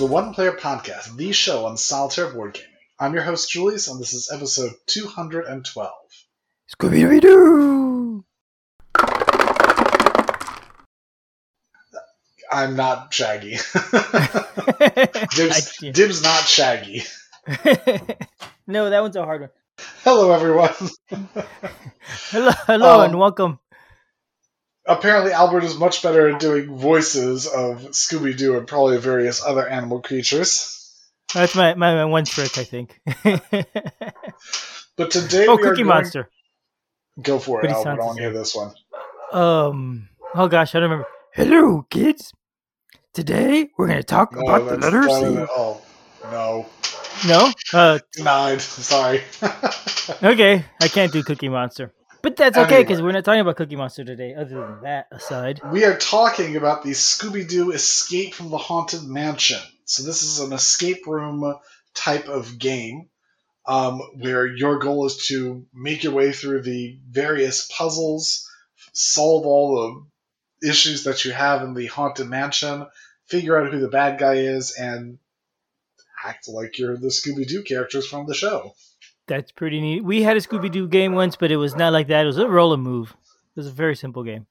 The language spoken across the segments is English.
The One Player Podcast, the show on solitaire board gaming. I'm your host, Julius, and this is episode 212. Scooby Doo! I'm not Shaggy. Dib's. Dib's not Shaggy. no, that one's a hard one. Hello, everyone. Hello, hello, Um, and welcome. Apparently, Albert is much better at doing voices of Scooby Doo and probably various other animal creatures. That's my, my, my one trick, I think. But today oh, Cookie going... Monster. Go for it, Albert. I want to hear this one. Um. Oh gosh, I don't remember. Hello, kids. Today we're gonna talk No, about the that's letter not C. it. Oh, no. No. Uh. Denied. Sorry. Okay, I can't do Cookie Monster, but that's okay because Anyway. we're not talking about Cookie Monster today. Other than that aside. We are talking about the Scooby Doo Escape from the Haunted Mansion. So, this is an escape room type of game um, where your goal is to make your way through the various puzzles, solve all the issues that you have in the Haunted Mansion, figure out who the bad guy is, and act like you're the Scooby Doo characters from the show. That's pretty neat. We had a Scooby Doo game once, but it was not like that. It was a roll and move. It was a very simple game.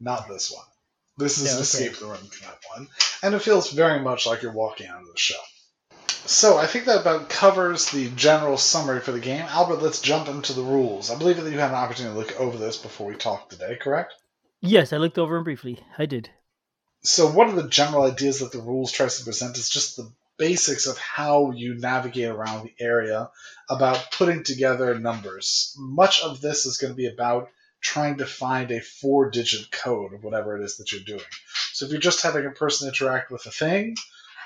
Not this one. This is Yeah, an okay. escape the room kind of one, and it feels very much like you're walking out of the show. So I think that about covers the general summary for the game. Albert, let's jump into the rules. I believe that you had an opportunity to look over this before we talked today, correct? Yes, I looked over them briefly. I did. So one of the general ideas that the rules tries to present is just the basics of how you navigate around the area, about putting together numbers. Much of this is going to be about trying to find a four digit code of whatever it is that you're doing. So if you're just having a person interact with a thing,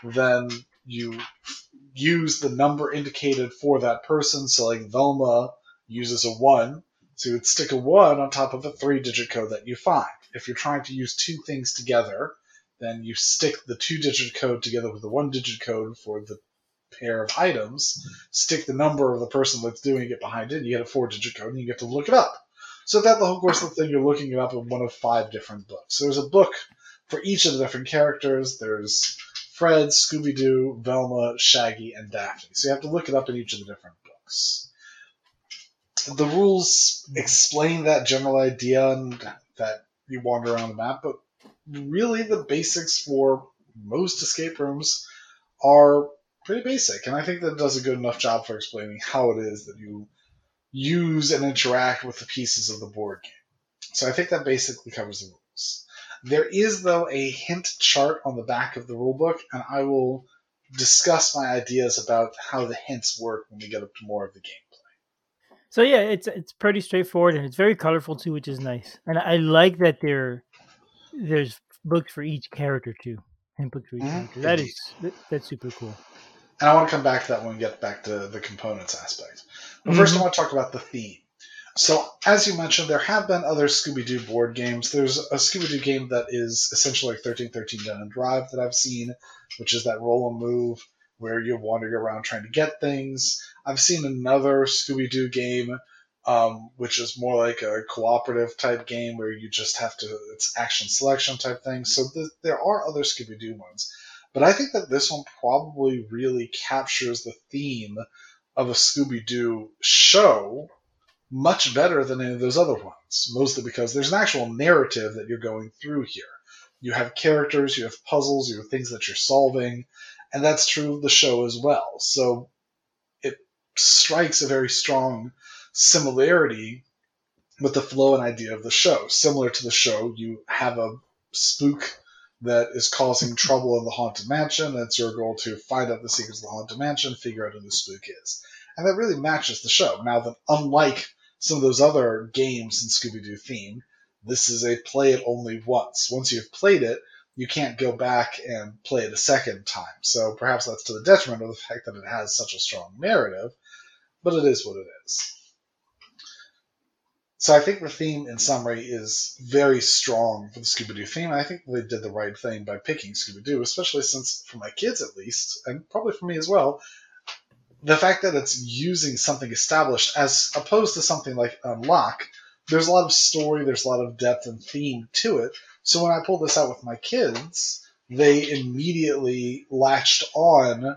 then you use the number indicated for that person. So like Velma uses a one, so you would stick a one on top of a three digit code that you find. If you're trying to use two things together, then you stick the two digit code together with the one digit code for the pair of items, stick the number of the person that's doing it behind it, and you get a four digit code, and you get to look it up. So that the whole course of the thing, you're looking it up in one of five different books. So there's a book for each of the different characters. There's Fred, Scooby Doo, Velma, Shaggy, and Daphne. So you have to look it up in each of the different books. The rules explain that general idea and that you wander around the map, but really the basics for most escape rooms are pretty basic. And I think that does a good enough job for explaining how it is that you use and interact with the pieces of the board game. So I think that basically covers the rules. There is, though, a hint chart on the back of the rulebook, and I will discuss my ideas about how the hints work when we get up to more of the gameplay. So yeah, it's it's pretty straightforward and it's very colorful too, which is nice. And I like that there there's books for each character too, and books for each Mhm, character. That indeed. is that, that's super cool. And I want to come back to that when we get back to the components aspect. But first, I want to talk about the theme. So, as you mentioned, there have been other Scooby Doo board games. There's a Scooby Doo game that is essentially like 1313 Gun and Drive that I've seen, which is that roll and move where you're wandering around trying to get things. I've seen another Scooby Doo game, um, which is more like a cooperative type game where you just have to, it's action selection type thing. So, th- there are other Scooby Doo ones. But I think that this one probably really captures the theme of a Scooby Doo show much better than any of those other ones, mostly because there's an actual narrative that you're going through here. You have characters, you have puzzles, you have things that you're solving, and that's true of the show as well. So it strikes a very strong similarity with the flow and idea of the show. Similar to the show, you have a spook that is causing trouble in the haunted mansion, and it's your goal to find out the secrets of the haunted mansion, figure out who the spook is. And that really matches the show. Now, that unlike some of those other games in Scooby Doo theme, this is a play it only once. Once you've played it, you can't go back and play it a second time. So perhaps that's to the detriment of the fact that it has such a strong narrative, but it is what it is. So I think the theme, in summary, is very strong for the Scooby Doo theme. I think they did the right thing by picking Scooby Doo, especially since, for my kids at least, and probably for me as well, the fact that it's using something established as opposed to something like Unlock, there's a lot of story, there's a lot of depth and theme to it. So when I pulled this out with my kids, they immediately latched on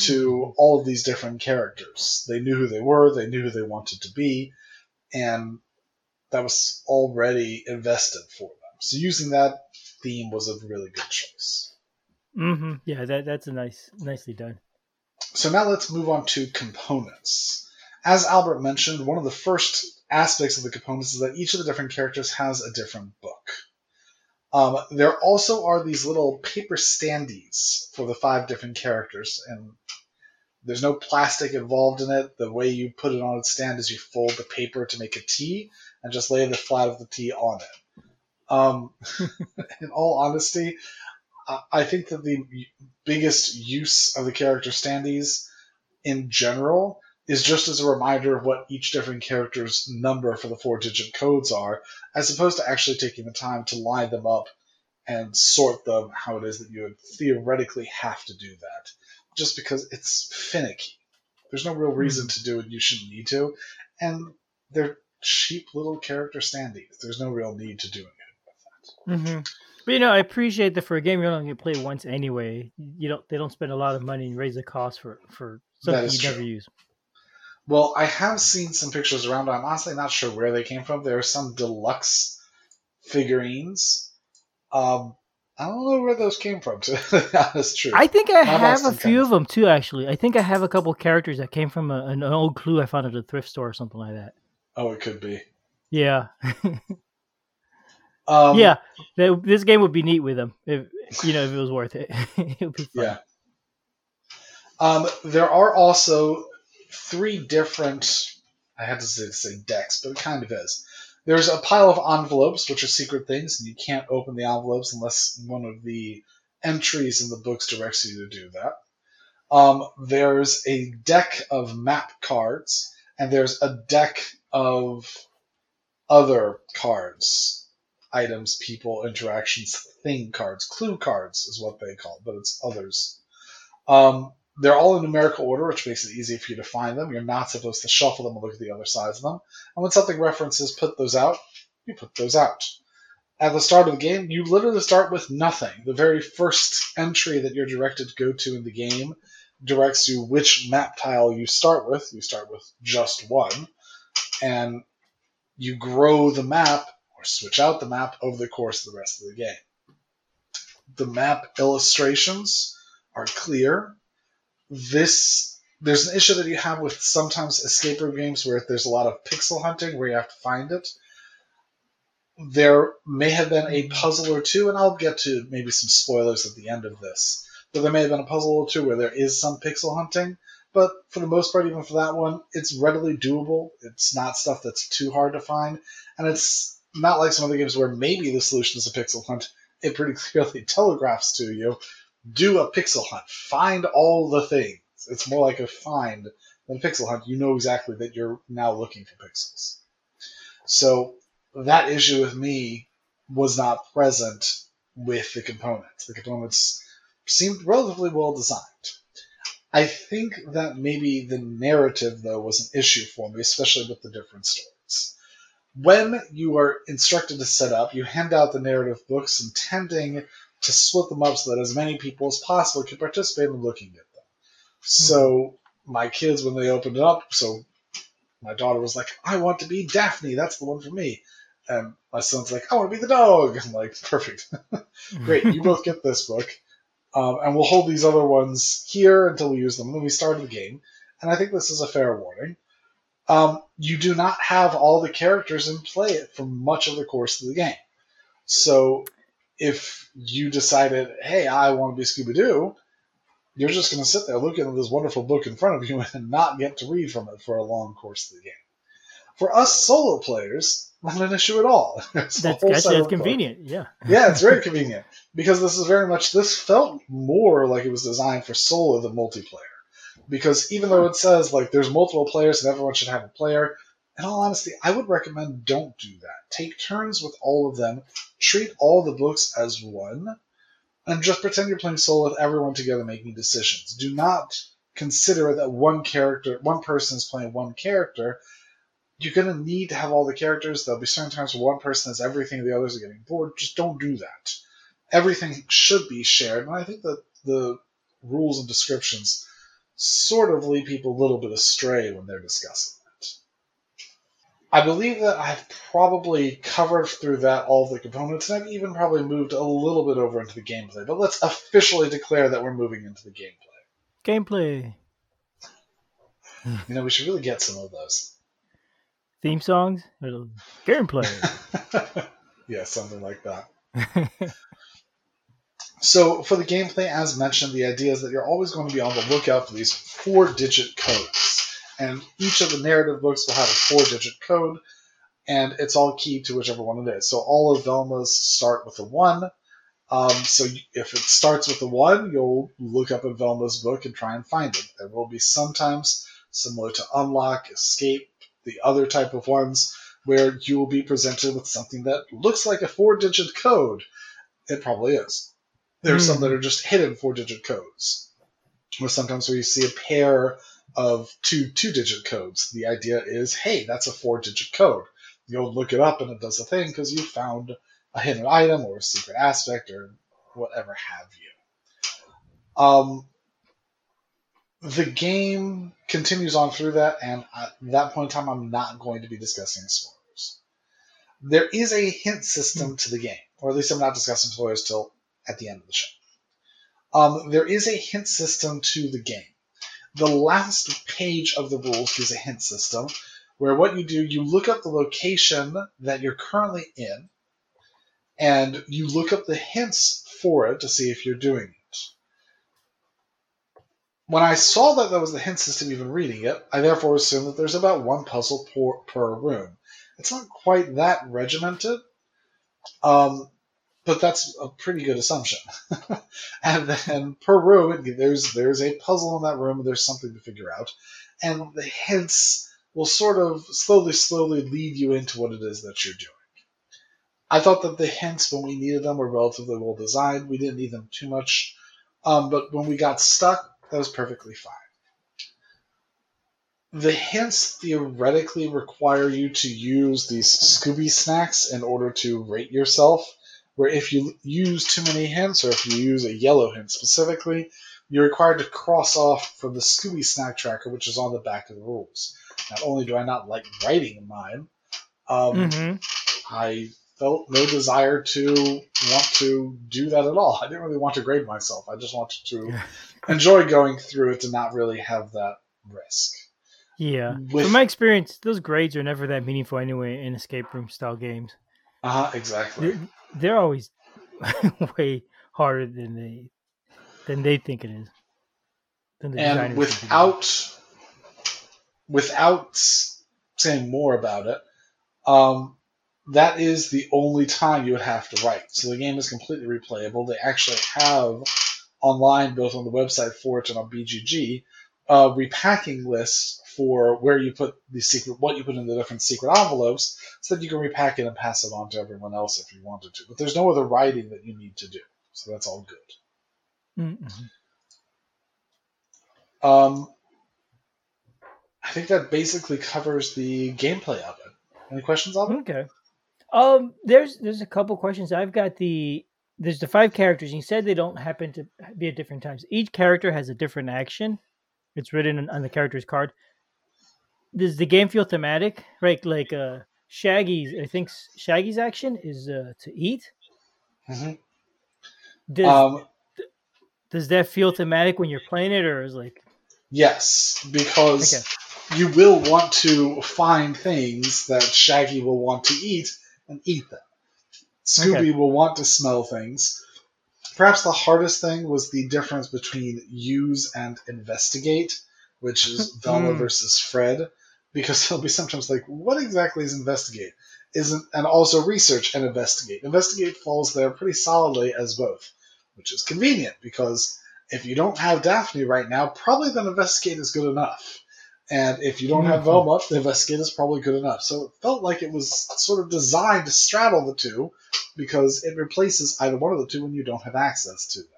to mm-hmm. all of these different characters. They knew who they were, they knew who they wanted to be, and that was already invested for them. So using that theme was a really good choice. Mm-hmm. Yeah, that that's a nice, nicely done. So now let's move on to components. As Albert mentioned, one of the first aspects of the components is that each of the different characters has a different book. Um, there also are these little paper standees for the five different characters, and there's no plastic involved in it. The way you put it on its stand is you fold the paper to make a T and just lay the flat of the T on it. Um, in all honesty, I think that the biggest use of the character standees in general is just as a reminder of what each different character's number for the four digit codes are, as opposed to actually taking the time to line them up and sort them how it is that you would theoretically have to do that just because it's finicky. There's no real reason hmm. to do it. You shouldn't need to, and they're cheap little character standees. There's no real need to do anything with that. Mm-hmm. But you know, I appreciate that for a game you're only going to play once anyway. You don't. They don't spend a lot of money and raise the cost for for something you true. never use. Well, I have seen some pictures around. I'm honestly not sure where they came from. There are some deluxe figurines. Um, I don't know where those came from. To be honest, true. I think I Not have a few of them too. Actually, I think I have a couple characters that came from a, an old clue I found at a thrift store or something like that. Oh, it could be. Yeah. um, yeah, this game would be neat with them if you know if it was worth it. it would be fun. Yeah. Um, there are also three different. I had to say, say decks, but it kind of is. There's a pile of envelopes, which are secret things, and you can't open the envelopes unless one of the entries in the books directs you to do that. Um, there's a deck of map cards, and there's a deck of other cards, items, people, interactions, thing cards, clue cards is what they call, it, but it's others. Um, they're all in numerical order, which makes it easy for you to find them. You're not supposed to shuffle them and look at the other sides of them. And when something references put those out, you put those out. At the start of the game, you literally start with nothing. The very first entry that you're directed to go to in the game directs you which map tile you start with. You start with just one. And you grow the map or switch out the map over the course of the rest of the game. The map illustrations are clear this there's an issue that you have with sometimes escape room games where there's a lot of pixel hunting where you have to find it. There may have been a mm-hmm. puzzle or two, and I'll get to maybe some spoilers at the end of this. But there may have been a puzzle or two where there is some pixel hunting, but for the most part, even for that one, it's readily doable. It's not stuff that's too hard to find, and it's not like some other games where maybe the solution is a pixel hunt. It pretty clearly telegraphs to you do a pixel hunt. Find all the things. It's more like a find than a pixel hunt. You know exactly that you're now looking for pixels. So that issue with me was not present with the components. The components seemed relatively well designed. I think that maybe the narrative, though, was an issue for me, especially with the different stories. When you are instructed to set up, you hand out the narrative books intending to split them up so that as many people as possible can participate in looking at them. So my kids, when they opened it up, so my daughter was like, "I want to be Daphne. That's the one for me." And my son's like, "I want to be the dog." I'm like, "Perfect, great. You both get this book, um, and we'll hold these other ones here until we use them." Then we start the game, and I think this is a fair warning. Um, you do not have all the characters in play it for much of the course of the game. So if you decided, hey, I want to be Scooby Doo, you're just going to sit there looking at this wonderful book in front of you and not get to read from it for a long course of the game. For us solo players, not an issue at all. that's that's convenient, yeah. yeah, it's very convenient because this is very much this felt more like it was designed for solo than multiplayer. Because even though it says like there's multiple players and everyone should have a player, in all honesty, I would recommend don't do that. Take turns with all of them, treat all the books as one, and just pretend you're playing solo with everyone together making decisions. Do not consider that one character, one person is playing one character. You're going to need to have all the characters. There'll be certain times where one person has everything, and the others are getting bored. Just don't do that. everything should be shared, and I think that the rules and descriptions sort of lead people a little bit astray when they're discussing. I believe that I've probably covered through that all of the components, and I've even probably moved a little bit over into the gameplay. But let's officially declare that we're moving into the gameplay. Gameplay. You know, we should really get some of those. Theme songs? Gameplay. yeah, something like that. So for the gameplay, as mentioned, the idea is that you're always going to be on the lookout for these four-digit codes, and each of the narrative books will have a four-digit code, and it's all keyed to whichever one it is. So all of Velma's start with a one. Um, so if it starts with a one, you'll look up in Velma's book and try and find it. There will be sometimes similar to Unlock, Escape, the other type of ones where you will be presented with something that looks like a four-digit code. It probably is. There's mm. some that are just hidden four digit codes. Or sometimes where you see a pair of two two digit codes. The idea is, hey, that's a four digit code. You'll look it up and it does a thing because you found a hidden item or a secret aspect or whatever have you. Um, the game continues on through that, and at that point in time, I'm not going to be discussing spoilers. There is a hint system to the game, or at least I'm not discussing spoilers till at the end of the show. Um, there is a hint system to the game. The last page of the rules gives a hint system where what you do, you look up the location that you're currently in, and you look up the hints for it to see if you're doing it. When I saw that that was the hint system, even reading it, I therefore assumed that there's about one puzzle per, per room. It's not quite that regimented. Um, but that's a pretty good assumption. and then per room, there's there's a puzzle in that room, there's something to figure out, and the hints will sort of slowly, slowly lead you into what it is that you're doing. I thought that the hints, when we needed them, were relatively well designed. We didn't need them too much, um, but when we got stuck, that was perfectly fine. The hints theoretically require you to use these Scooby snacks in order to rate yourself where if you use too many hints or if you use a yellow hint specifically, you're required to cross off from the Scooby Snack Tracker, which is on the back of the rules. Not only do I not like writing mine, um, mm-hmm. I felt no desire to want to do that at all. I didn't really want to grade myself. I just wanted to enjoy going through it to not really have that risk. Yeah. With, From my experience, those grades are never that meaningful anyway in escape room style games. Uh huh. Exactly they're always way harder than they than they think it is. and without without saying more about it, um, that is the only time you would have to write. So the game is completely replayable. They actually have online, both on the website for it and on BGG, a repacking list for where you put the secret, what you put in the different secret envelopes, so that you can repack it and pass it on to everyone else if you wanted to. But there's no other writing that you need to do, so that's all good. Mm-hmm. Um, I think that basically covers the gameplay of it. Any questions on it? Okay. Um, there's there's a couple questions. I've got the there's the five characters. You said they don't happen to be at different times. Each character has a different action. It's written on the character's card does the game feel thematic? Right, like uh, Shaggy's. I think Shaggy's action is uh, to eat. Mm-hmm. Does, um, does that feel thematic when you're playing it, or is like? Yes, because okay. you will want to find things that Shaggy will want to eat and eat them. Scooby okay. will want to smell things. Perhaps the hardest thing was the difference between use and investigate, which is Velma mm. versus Fred because they'll be sometimes like, what exactly is investigate? Isn't and also research and investigate. Investigate falls there pretty solidly as both, which is convenient because if you don't have Daphne right now, probably then investigate is good enough. And if you don't mm-hmm. have Velma, the investigate is probably good enough. So it felt like it was sort of designed to straddle the two because it replaces either one of the two when you don't have access to them.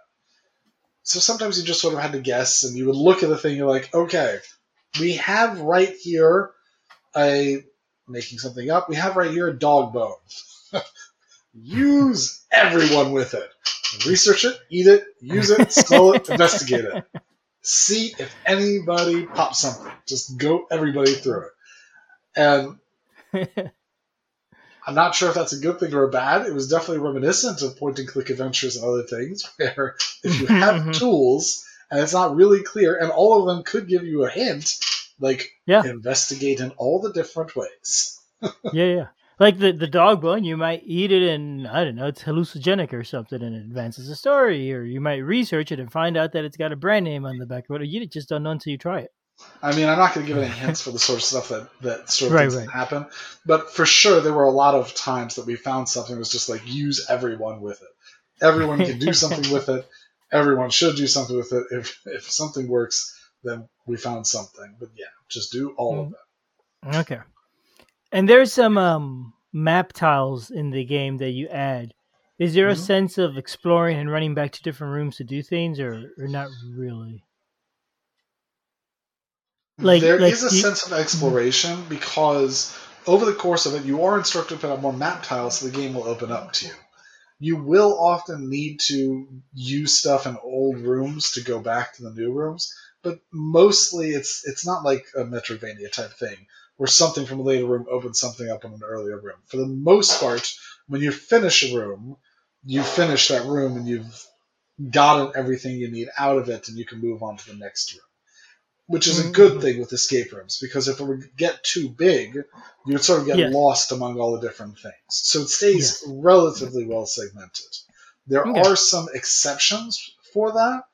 So sometimes you just sort of had to guess, and you would look at the thing, you're like, okay, we have right here a making something up. We have right here a dog bone. use everyone with it. Research it, eat it, use it, smell it, investigate it. See if anybody pops something. Just go everybody through it. And I'm not sure if that's a good thing or a bad. It was definitely reminiscent of point and click adventures and other things, where if you have mm-hmm. tools and it's not really clear, and all of them could give you a hint, like Yeah. investigate in all the different ways. yeah, yeah. Like the, the dog bone, you might eat it and I don't know, it's hallucinogenic or something and it advances the story. Or you might research it and find out that it's got a brand name on the back of it. Or you just don't know until you try it. I mean, I'm not going to give any hints for the sort of stuff that that sort of Right, things right. that happen, but for sure there were a lot of times that we found something that was just like use everyone with it. Everyone can do something with it. Everyone should do something with it. If if something works, then we found something. But yeah, just do all of hmm. it. Okay. And there's some um, map tiles in the game that you add. Is there a Mhm. sense of exploring and running back to different rooms to do things, or, or not really? Like- there is like a you- sense of exploration because over the course of it, you are instructed to put out more map tiles, so the game will open up to you. You will often need to use stuff in old rooms to go back to the new rooms, but mostly it's it's not like a Metroidvania type thing where something from a later room opens something up in an earlier room. For the most part, when you finish a room, you finish that room and you've gotten everything you need out of it, and you can move on to the next room which is a Mhm. good thing with escape rooms because if it would get too big, you would sort of get Yeah. lost among all the different things. So it stays relatively well segmented. There Okay. are some exceptions for that,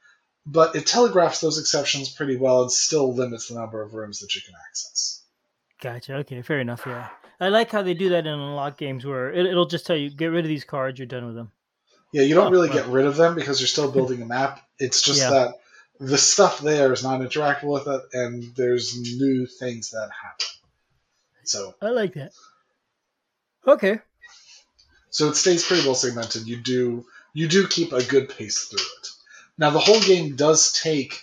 but it telegraphs those exceptions pretty well and still limits the number of rooms that you can access. Gotcha. Okay, fair enough. Yeah, I like how they do that in unlock games where it, it'll just tell you get rid of these cards, you're done with them. Yeah, you don't Oh, really right. get rid of them because you're still building a map. It's just Yeah. that the stuff there is not interactable with it, and there's new things that happen. So I like that. Okay. So it stays pretty well segmented. You do you do keep a good pace through it. Now the whole game does take.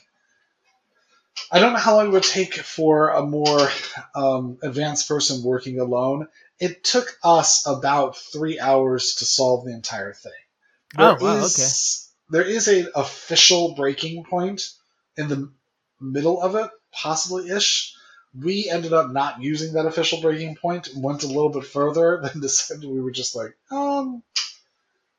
I don't know how long it would take for a more um, advanced person working alone. It took us about three hours to solve the entire thing. Oh, wow, is- There is an official breaking point in the middle of it, possibly ish. We ended up not using that official breaking point, went a little bit further, then decided we were just like, um,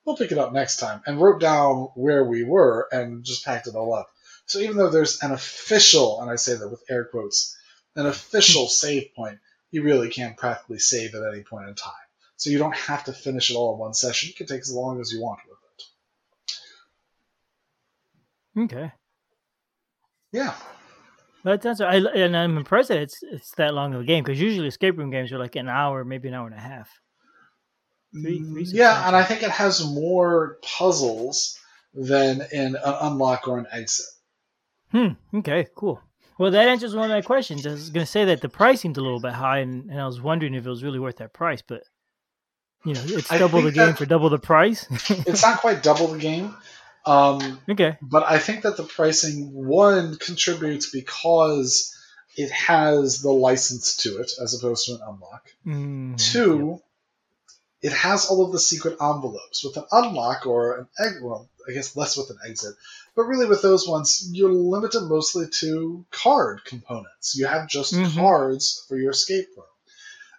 we'll pick it up next time, and wrote down where we were and just packed it all up. So even though there's an official, and I say that with air quotes, an official save point, you really can't practically save at any point in time. So you don't have to finish it all in one session. You can take as long as you want with it. Okay. Yeah. But that's I and I'm impressed that it's it's that long of a game because usually escape room games are like an hour, maybe an hour and a half. Three- three Mm, yeah, and I think it has more puzzles than in an unlock or an exit. Hmm. Okay. Cool. Well, that answers one of my questions. I was going to say that the price seemed a little bit high, and, and I was wondering if it was really worth that price. But you know, it's I double the game for double the price. It's not quite double the game. Um, okay. But I think that the pricing one contributes because it has the license to it as opposed to an unlock. Mm, Two, it has all of the secret envelopes. With an unlock or an egg, well, I guess less with an exit, but really with those ones, you're limited mostly to card components. You have just Mhm. cards for your escape room.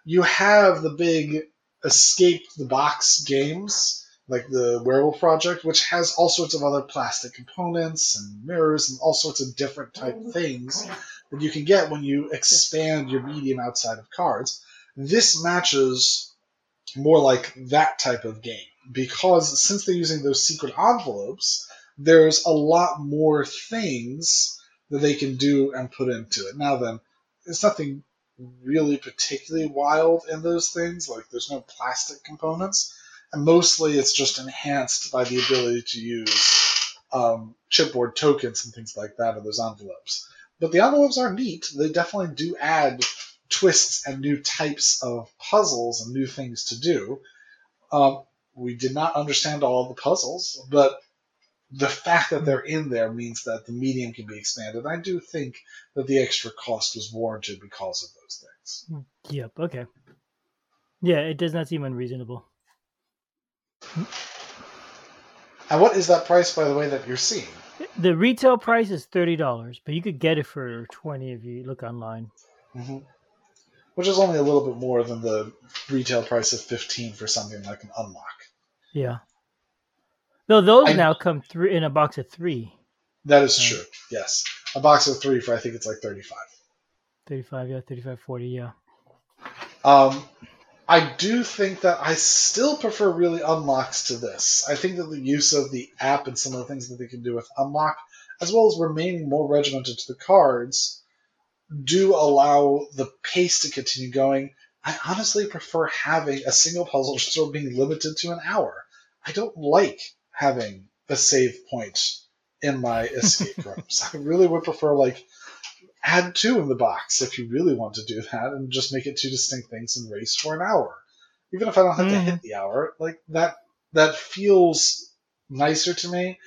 You have the big escape the box games like the Werewolf Project, which has all sorts of other plastic components and mirrors and all sorts of different type things that you can get when you expand your medium outside of cards. This matches more like that type of game because since they're using those secret envelopes, there's a lot more things that they can do and put into it. Now then, there's nothing really particularly wild in those things. Like there's no plastic components, and mostly it's just enhanced by the ability to use um, chipboard tokens and things like that in those envelopes. But the envelopes are neat. They definitely do add twists and new types of puzzles and new things to do. Um, we did not understand all the puzzles, but the fact that they're in there means that the medium can be expanded. I do think that the extra cost was warranted because of those things. Yep. Okay. Yeah, it does not seem unreasonable. And what is that price, by the way, that you're seeing? The retail price is thirty dollars, but you could get it for twenty if you look online. hmm Which is only a little bit more than the retail price of 15 for something like an unlock. Yeah. Though those I- now come through in a box of three. That is true. Yes, a box of three for I think it's like 35. 35, yeah, 35, 40, yeah. Um, I do think that I still prefer really unlocks to this. I think that the use of the app and some of the things that they can do with unlock, as well as remaining more regimented to the cards, do allow the pace to continue going. I honestly prefer having a single puzzle still being limited to an hour. I don't like having a save point in my escape rooms. I really would prefer like add two in the box if you really want to do that and just make it two distinct things and race for an hour. Even if I don't have to hit the hour, like that that feels nicer to me.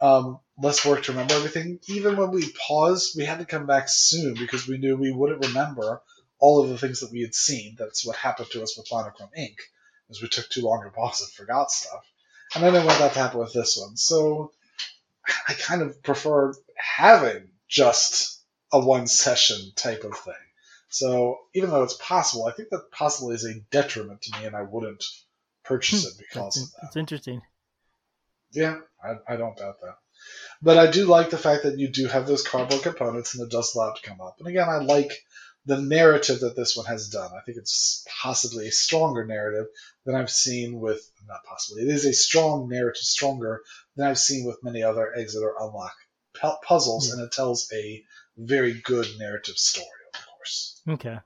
Um, less work to remember everything. Even when we paused, we had to come back soon because we knew we wouldn't remember all of the things that we had seen. That's what happened to us with Monochrome Inc. Is we took too long to pause and forgot stuff. And I didn't want that to happen with this one. So I kind of prefer having just a one session type of thing. So even though it's possible, I think that possibly is a detriment to me, and I wouldn't purchase it hmm. because That's, of that. that's interesting. Yeah, I, I don't doubt that. But I do like the fact that you do have those cardboard components and it does allow it to come up. And again, I like the narrative that this one has done. I think it's possibly a stronger narrative than I've seen with, not possibly, it is a strong narrative, stronger than I've seen with many other exit or unlock puzzles, Yeah. and it tells a very good narrative story, of course. Okay.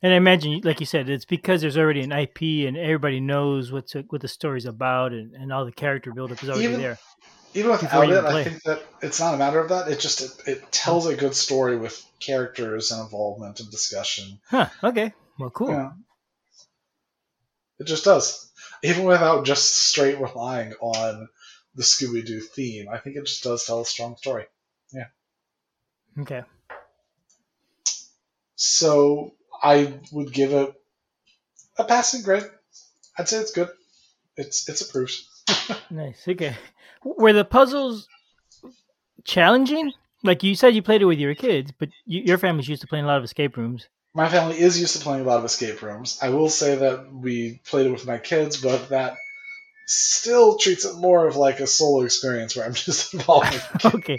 And I imagine, like you said, it's because there's already an IP and everybody knows what's what the story's about, and, and all the character buildup is already Even- there. Even without it, I think that it's not a matter of that. It just it, it tells a good story with characters and involvement and discussion. Huh. Okay. Well, cool. Yeah. It just does. Even without just straight relying on the Scooby Doo theme, I think it just does tell a strong story. Yeah. Okay. So I would give it a passing grade. I'd say it's good. It's it's approved. Nice. Okay. Were the puzzles challenging? Like you said, you played it with your kids, but you, your family's used to playing a lot of escape rooms. My family is used to playing a lot of escape rooms. I will say that we played it with my kids, but that still treats it more of like a solo experience where I'm just involved with the kids. Okay.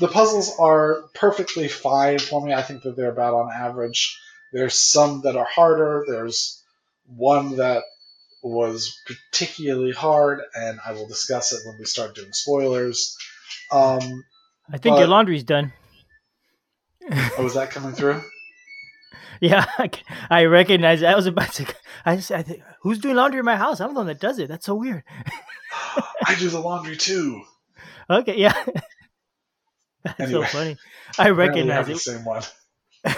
The puzzles are perfectly fine for me. I think that they're about on average. There's some that are harder. There's one that was particularly hard, and I will discuss it when we start doing spoilers. Um, I think your laundry's done. oh, is that coming through? Yeah, I, I recognize. it. I was about to. I just. I think who's doing laundry in my house? I'm the one that does it. That's so weird. I do the laundry too. Okay. Yeah. That's Anyway. so funny. I recognize have the same one. I'm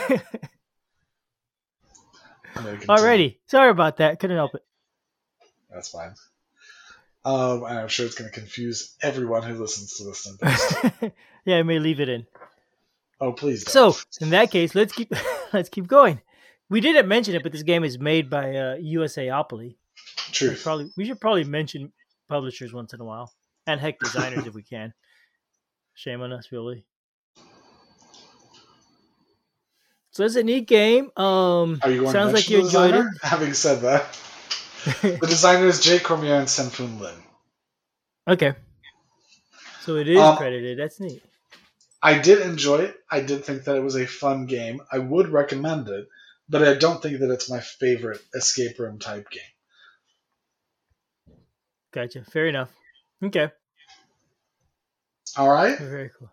gonna continue. Alrighty. Sorry about that. Couldn't help it. That's fine. Um, and I'm sure it's going to confuse everyone who listens to this. yeah, I may leave it in. oh, please don't. So in that case, let's keep let's keep going. We didn't mention it, but this game is made by uh, USAopoly. We Truth. probably we should probably mention publishers once in a while, and heck, designers if we can. Shame on us, really. So it's a neat game. Um, Are you going sounds like you enjoyed designer? Having said that, it. the designer is Jay Cormier and Sen-Foong Lim. okay, so it is Um, credited. That's neat. I did enjoy it. I did think that it was a fun game. I would recommend it, but I don't think that it's my favorite escape room type game. Gotcha. Fair enough. Okay. All right. Very cool.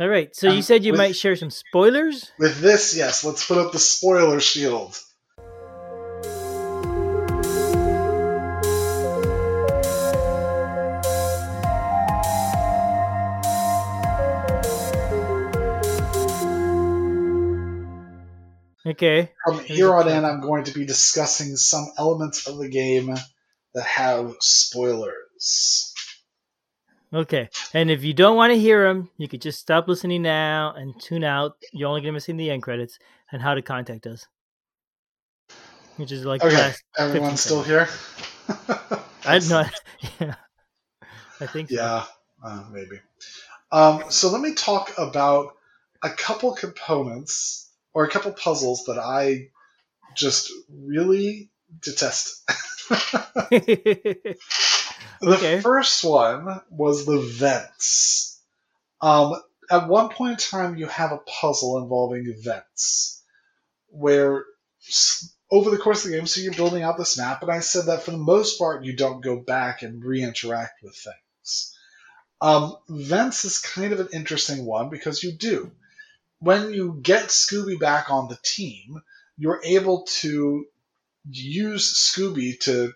All right. So you Um, said you with- might share some spoilers. With this, yes, let's put up the spoiler shield. Okay. From here on in, I'm going to be discussing some elements of the game that have spoilers. Okay. And if you don't want to hear them, you could just stop listening now and tune out. You're only going to miss in the end credits and how to contact us. Which is like Okay, everyone's still here? I know. Yeah. I think. So. Yeah, uh, maybe. Um, so let me talk about a couple components or a couple puzzles that I just really detest. the Okay. first one was the vents. Um, at one point in time, you have a puzzle involving vents, where over the course of the game, so you're building out this map, and I said that for the most part, you don't go back and re-interact with things. Um, vents is kind of an interesting one because you do. When you get Scooby back on the team, you're able to use Scooby to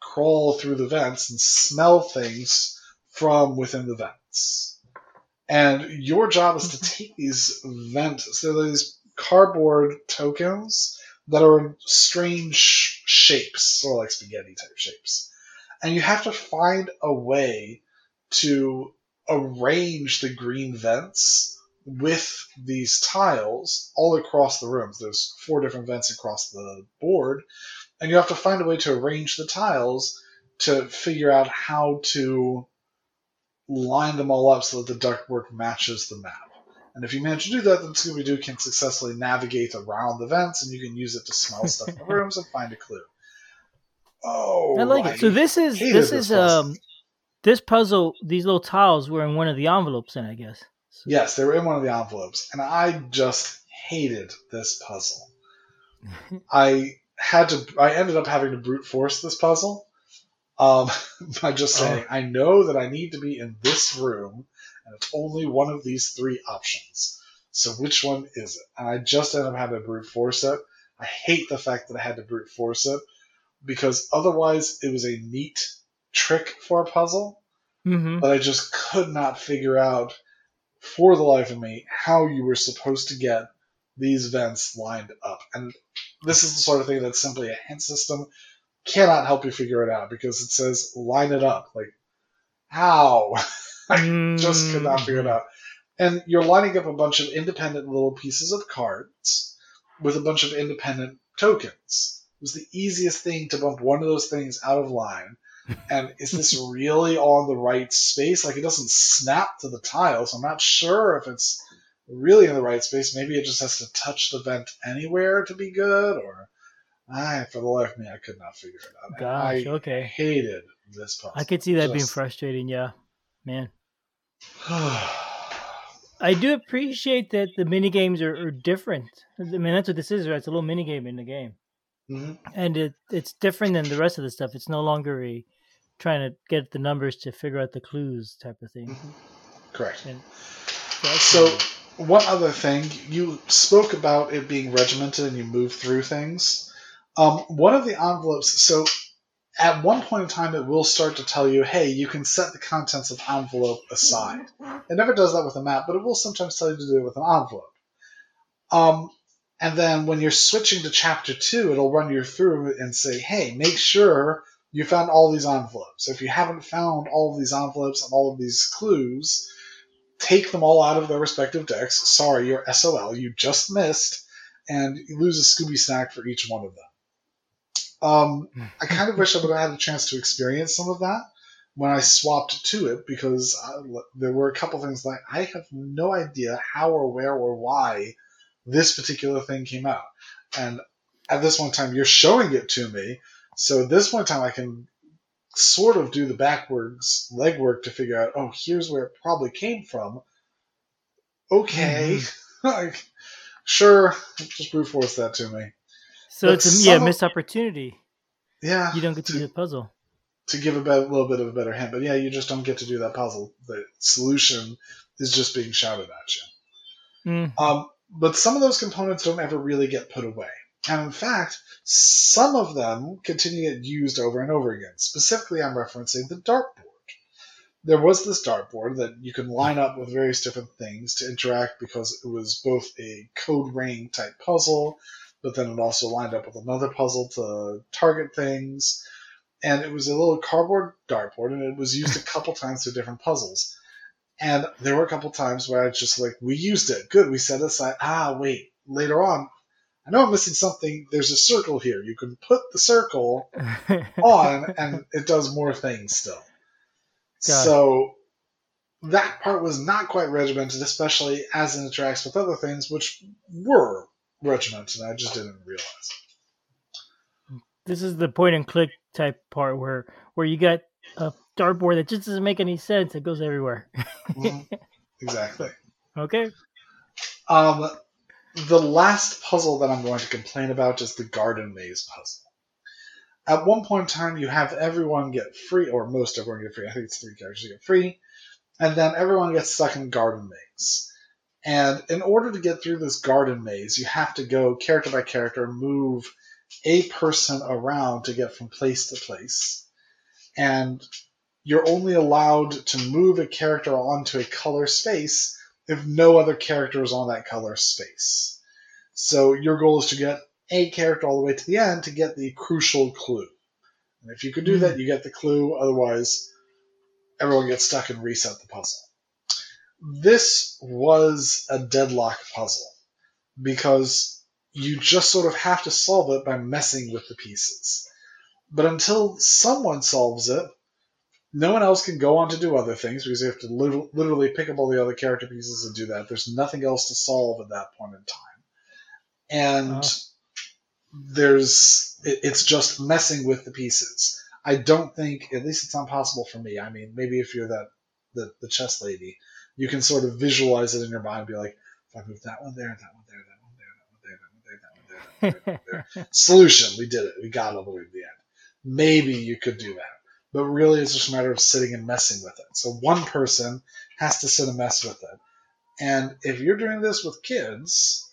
crawl through the vents and smell things from within the vents. And your job is to mm-hmm. take these vents, so these cardboard tokens that are strange shapes, sort of like spaghetti type shapes. And you have to find a way to arrange the green vents with these tiles all across the rooms. There's four different vents across the board, and you have to find a way to arrange the tiles to figure out how to line them all up so that the ductwork matches the map. And if you manage to do that, then Scooby Doo can successfully navigate around the vents, and you can use it to smell stuff in the rooms and find a clue. Oh, I like it. So this is this this is puzzle. um this puzzle. These little tiles were in one of the envelopes, then I guess. Yes, they were in one of the envelopes, and I just hated this puzzle. I had to. I ended up having to brute force this puzzle um, by just saying, "I know that I need to be in this room, and it's only one of these three options. So which one is it?" And I just ended up having to brute force it. I hate the fact that I had to brute force it because otherwise it was a neat trick for a puzzle Mhm. but I just could not figure out for the life of me how you were supposed to get these vents lined up. And this is the sort of thing that simply a hint system cannot help you figure it out because it says line it up. Like, how? I just could not figure it mm-hmm. out. And you're lining up a bunch of independent little pieces of cards with a bunch of independent tokens. It was the easiest thing to bump one of those things out of line. And is this really on the right space? Like it doesn't snap to the tile, so I'm not sure if it's really in the right space. Maybe it just has to touch the vent anywhere to be good, or I, for the life of me, I could not figure it out. Gosh, I okay. hated this puzzle. I could see that being frustrating. Yeah, man. I do appreciate that the mini games are, are different. I mean, that's what this is, right? It's a little mini game in the game, Mhm. and it it's different than the rest of the stuff. It's no longer a trying to get the numbers to figure out the clues type of thing. Correct. And So, one other thing, you spoke about it being regimented and you move through things. Um, one of the envelopes, so at one point in time, it will start to tell you, hey, you can set the contents of envelope aside. It never does that with a map, but it will sometimes tell you to do it with an envelope. Um, and then when you're switching to chapter two, it'll run you through and say, hey, make sure you found all these envelopes. If you haven't found all of these envelopes and all of these clues, take them all out of their respective decks. Sorry, you're SOL. You just missed, and you lose a Scooby snack for each one of them. Um, I kind of wish I would have had a chance to experience some of that when I swapped to it because I, there were a couple things like I have no idea how or where or why this particular thing came out. And at this one time, you're showing it to me, so at this one time, I can sort of do the backwards legwork to figure out, oh, here's where it probably came from. Okay, like, sure, just brute force that to me. so but it's a yeah of- missed opportunity. Yeah, You don't get to do the puzzle. to give a bit- little bit of a better hint, but yeah, you just don't get to do that puzzle. The solution is just being shouted at you. Mm. Um, but some of those components don't ever really get put away. And in fact, some of them continue to get used over and over again. Specifically, I'm referencing the dartboard. There was this dartboard that you can line up with various different things to interact because it was both a code ring type puzzle, but then it also lined up with another puzzle to target things. And it was a little cardboard dartboard, and it was used a couple times through different puzzles. And there were a couple times where I just like, we used it. Good, we set it aside. Ah, wait. Later on, I know I'm missing something. There's a circle here. You can put the circle on, and it does more things still. Got it. so that part was not quite regimented, especially as it interacts with other things, which were regimented. I just didn't realize. this is the point and click type part where where you got a dartboard that just doesn't make any sense. It goes everywhere. Mhm. exactly. okay. Um, the last puzzle that I'm going to complain about is the garden maze puzzle. At one point in time, you have everyone get free, or most everyone get free. I think it's three characters get free, and then everyone gets stuck in garden maze. And in order to get through this garden maze, you have to go character by character, move a person around to get from place to place. And you're only allowed to move a character onto a color space if no other character is on that color space. So your goal is to get a character all the way to the end to get the crucial clue. And if you can do that, hmm. you get the clue. Otherwise, everyone gets stuck and reset the puzzle. This was a deadlock puzzle because you just sort of have to solve it by messing with the pieces. But until someone solves it, no one else can go on to do other things because you have to literally pick up all the other character pieces and do that. There's nothing else to solve at that point in time. And Oh. there's it, it's just messing with the pieces. I don't think, at least it's not possible for me. I mean, maybe if you're that the, the chess lady, you can sort of visualize it in your mind and be like, if I move that one there, that one there, that one there, that one there, that one there, that one there, that one there, that one there. Solution, we did it. We got all the way to the end. Maybe you could do that. But really, it's just a matter of sitting and messing with it. So one person has to sit and mess with it. And if you're doing this with kids,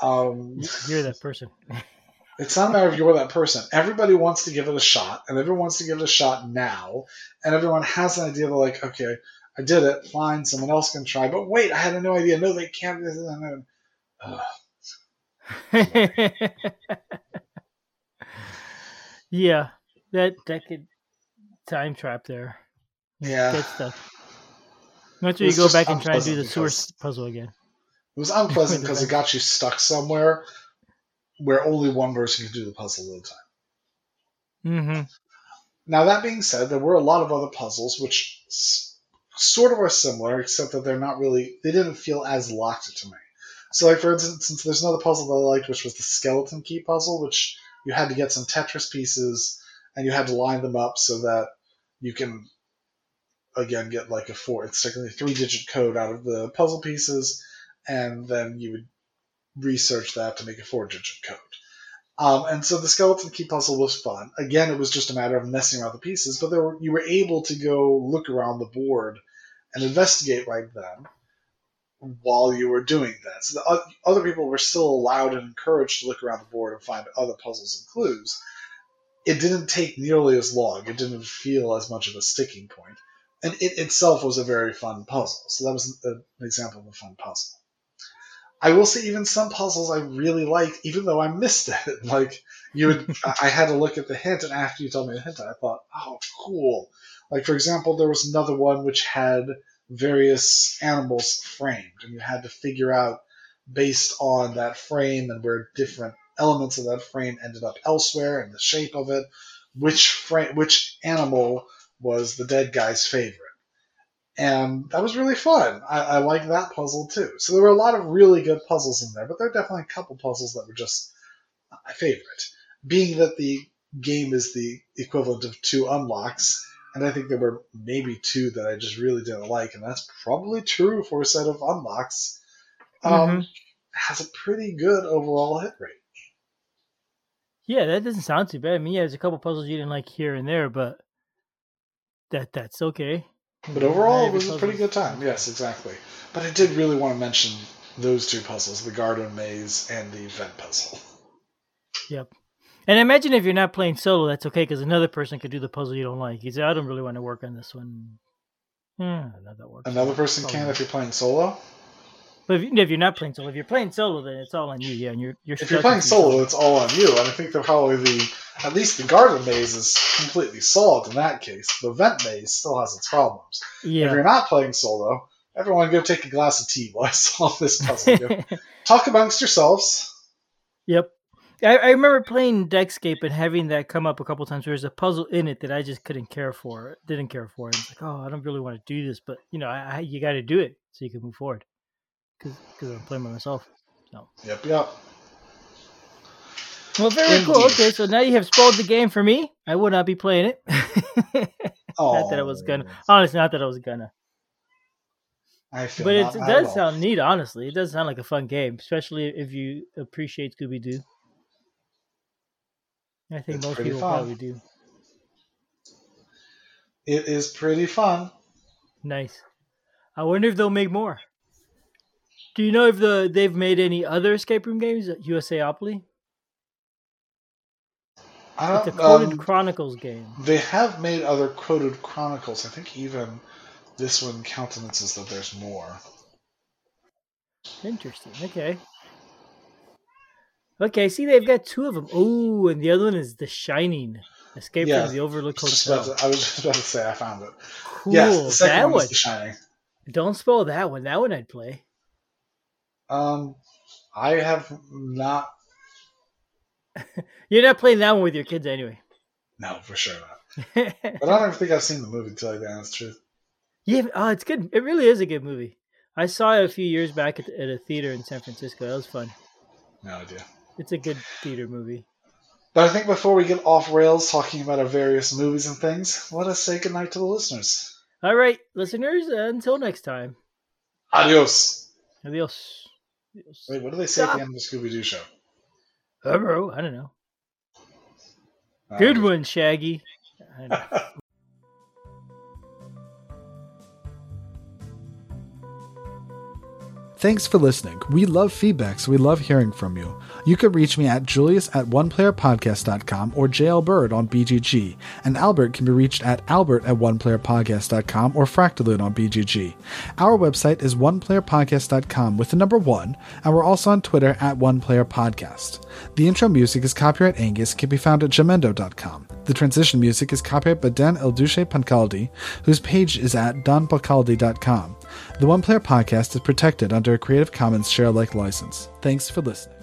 um, You're that person. it's not a matter of you're that person. Everybody wants to give it a shot, and everyone wants to give it a shot now. And everyone has an idea. They're like, okay, I did it. Fine, someone else can try. But wait, I had no idea. No, they can't. Ugh. yeah, that that could time trap there. Yeah. Good stuff. It where you go back and try and do the sewer puzzle again. It was unpleasant because it got you stuck somewhere where only one person could do the puzzle at a time. Mm-hmm. Now, that being said, there were a lot of other puzzles which s- sort of are similar, except that they're not really, they didn't feel as locked to me. So, like, for instance, there's another puzzle that I liked, which was the skeleton key puzzle, which you had to get some Tetris pieces and you had to line them up so that you can, again, get like a four, it's technically a three digit code out of the puzzle pieces, and then you would research that to make a four digit code. Um, and so the skeleton key puzzle was fun. Again, it was just a matter of messing around the pieces, but there were, you were able to go look around the board and investigate right then while you were doing that. So the other people were still allowed and encouraged to look around the board and find other puzzles and clues. It didn't take nearly as long. It didn't feel as much of a sticking point. And it itself was a very fun puzzle. So that was an example of a fun puzzle. I will say even some puzzles I really liked, even though I missed it. Like you would, I had to look at the hint, and after you told me the hint, I thought, oh, cool. Like for example, there was another one which had various animals framed, and you had to figure out based on that frame and where different elements of that frame ended up elsewhere and the shape of it, which frame, which animal was the dead guy's favorite and that was really fun. I, I like that puzzle too. So there were a lot of really good puzzles in there, but there are definitely a couple puzzles that were just my favorite. Being that the game is the equivalent of two unlocks, and I think there were maybe two that I just really didn't like, and that's probably true for a set of unlocks. Um, Mhm. Has a pretty good overall hit rate. Yeah, that doesn't sound too bad. I mean, yeah, there's a couple puzzles you didn't like here and there, but that that's okay. But overall, it was a pretty good time. Yes, exactly. But I did really want to mention those two puzzles the garden maze and the vent puzzle. Yep. And imagine if you're not playing solo, that's okay because another person could do the puzzle you don't like. You say, I don't really want to work on this one. Hmm, yeah, that works. Another person can if you're playing solo. But if, if you're not playing solo, if you're playing solo, then it's all on you. Yeah, and you're you're. If you're playing with solo, it's all on you. And I think that probably the at least the garden maze is completely solved in that case. The vent maze still has its problems. If you're not playing solo, everyone go take a glass of tea while I solve this puzzle. Talk amongst yourselves. Yep. I, I remember playing Deckscape and having that come up a couple times. There was a puzzle in it that I just couldn't care for. Didn't care for. And it's like, oh, I don't really want to do this, but you know, I, I, you got to do it so you can move forward. Because I'm playing by myself. So. Yep. Yep. Well, very Indeed. cool. Okay, so now you have spoiled the game for me. I would not be playing it. not that I was gonna. Honestly, not that I was gonna. I feel but it does sound neat. Honestly, it does sound like a fun game, especially if you appreciate Scooby Doo. I think it's most people fun. probably do. It is pretty fun. Nice. I wonder if they'll make more. Do you know if the they've made any other escape room games? At USAopoly. It's a Coded um, Chronicles game. They have made other Coded Chronicles. I think even this one countenances that there's more. Interesting. Okay. Okay, see, they've got two of them. Oh, and the other one is The Shining. Escape yeah, from the Overlook Hotel. To, I was just about to say I found it. Cool. Yes, that one, one. The Shining. Don't spoil that one. That one I'd play. Um, I have not. You're not playing that one with your kids anyway. No, for sure not. but I don't think I've seen the movie until like that's truth. Yeah, oh, it's good. It really is a good movie. I saw it a few years back at, at a theater in San Francisco. That was fun. No idea. It's a good theater movie. But I think before we get off rails talking about our various movies and things, let us say goodnight to the listeners. All right, listeners, until next time. Adios. Adios. Adios. Wait, what do they say Stop. at the end of the Scooby Doo show? Hello, I don't know. Good one, Shaggy. Thanks for listening. We love feedback, so we love hearing from you. You can reach me at julius at oneplayerpodcast.com or JL Bird on BGG, and Albert can be reached at albert at oneplayerpodcast.com or Fractaloon on BGG. Our website is oneplayerpodcast.com with the number one, and we're also on Twitter at oneplayerpodcast. The intro music is copyright Angus can be found at jamendo.com. The transition music is copyright by Dan Elduce Pancaldi, whose page is at donpancaldi.com. The One Player Podcast is protected under a Creative Commons share alike license. Thanks for listening.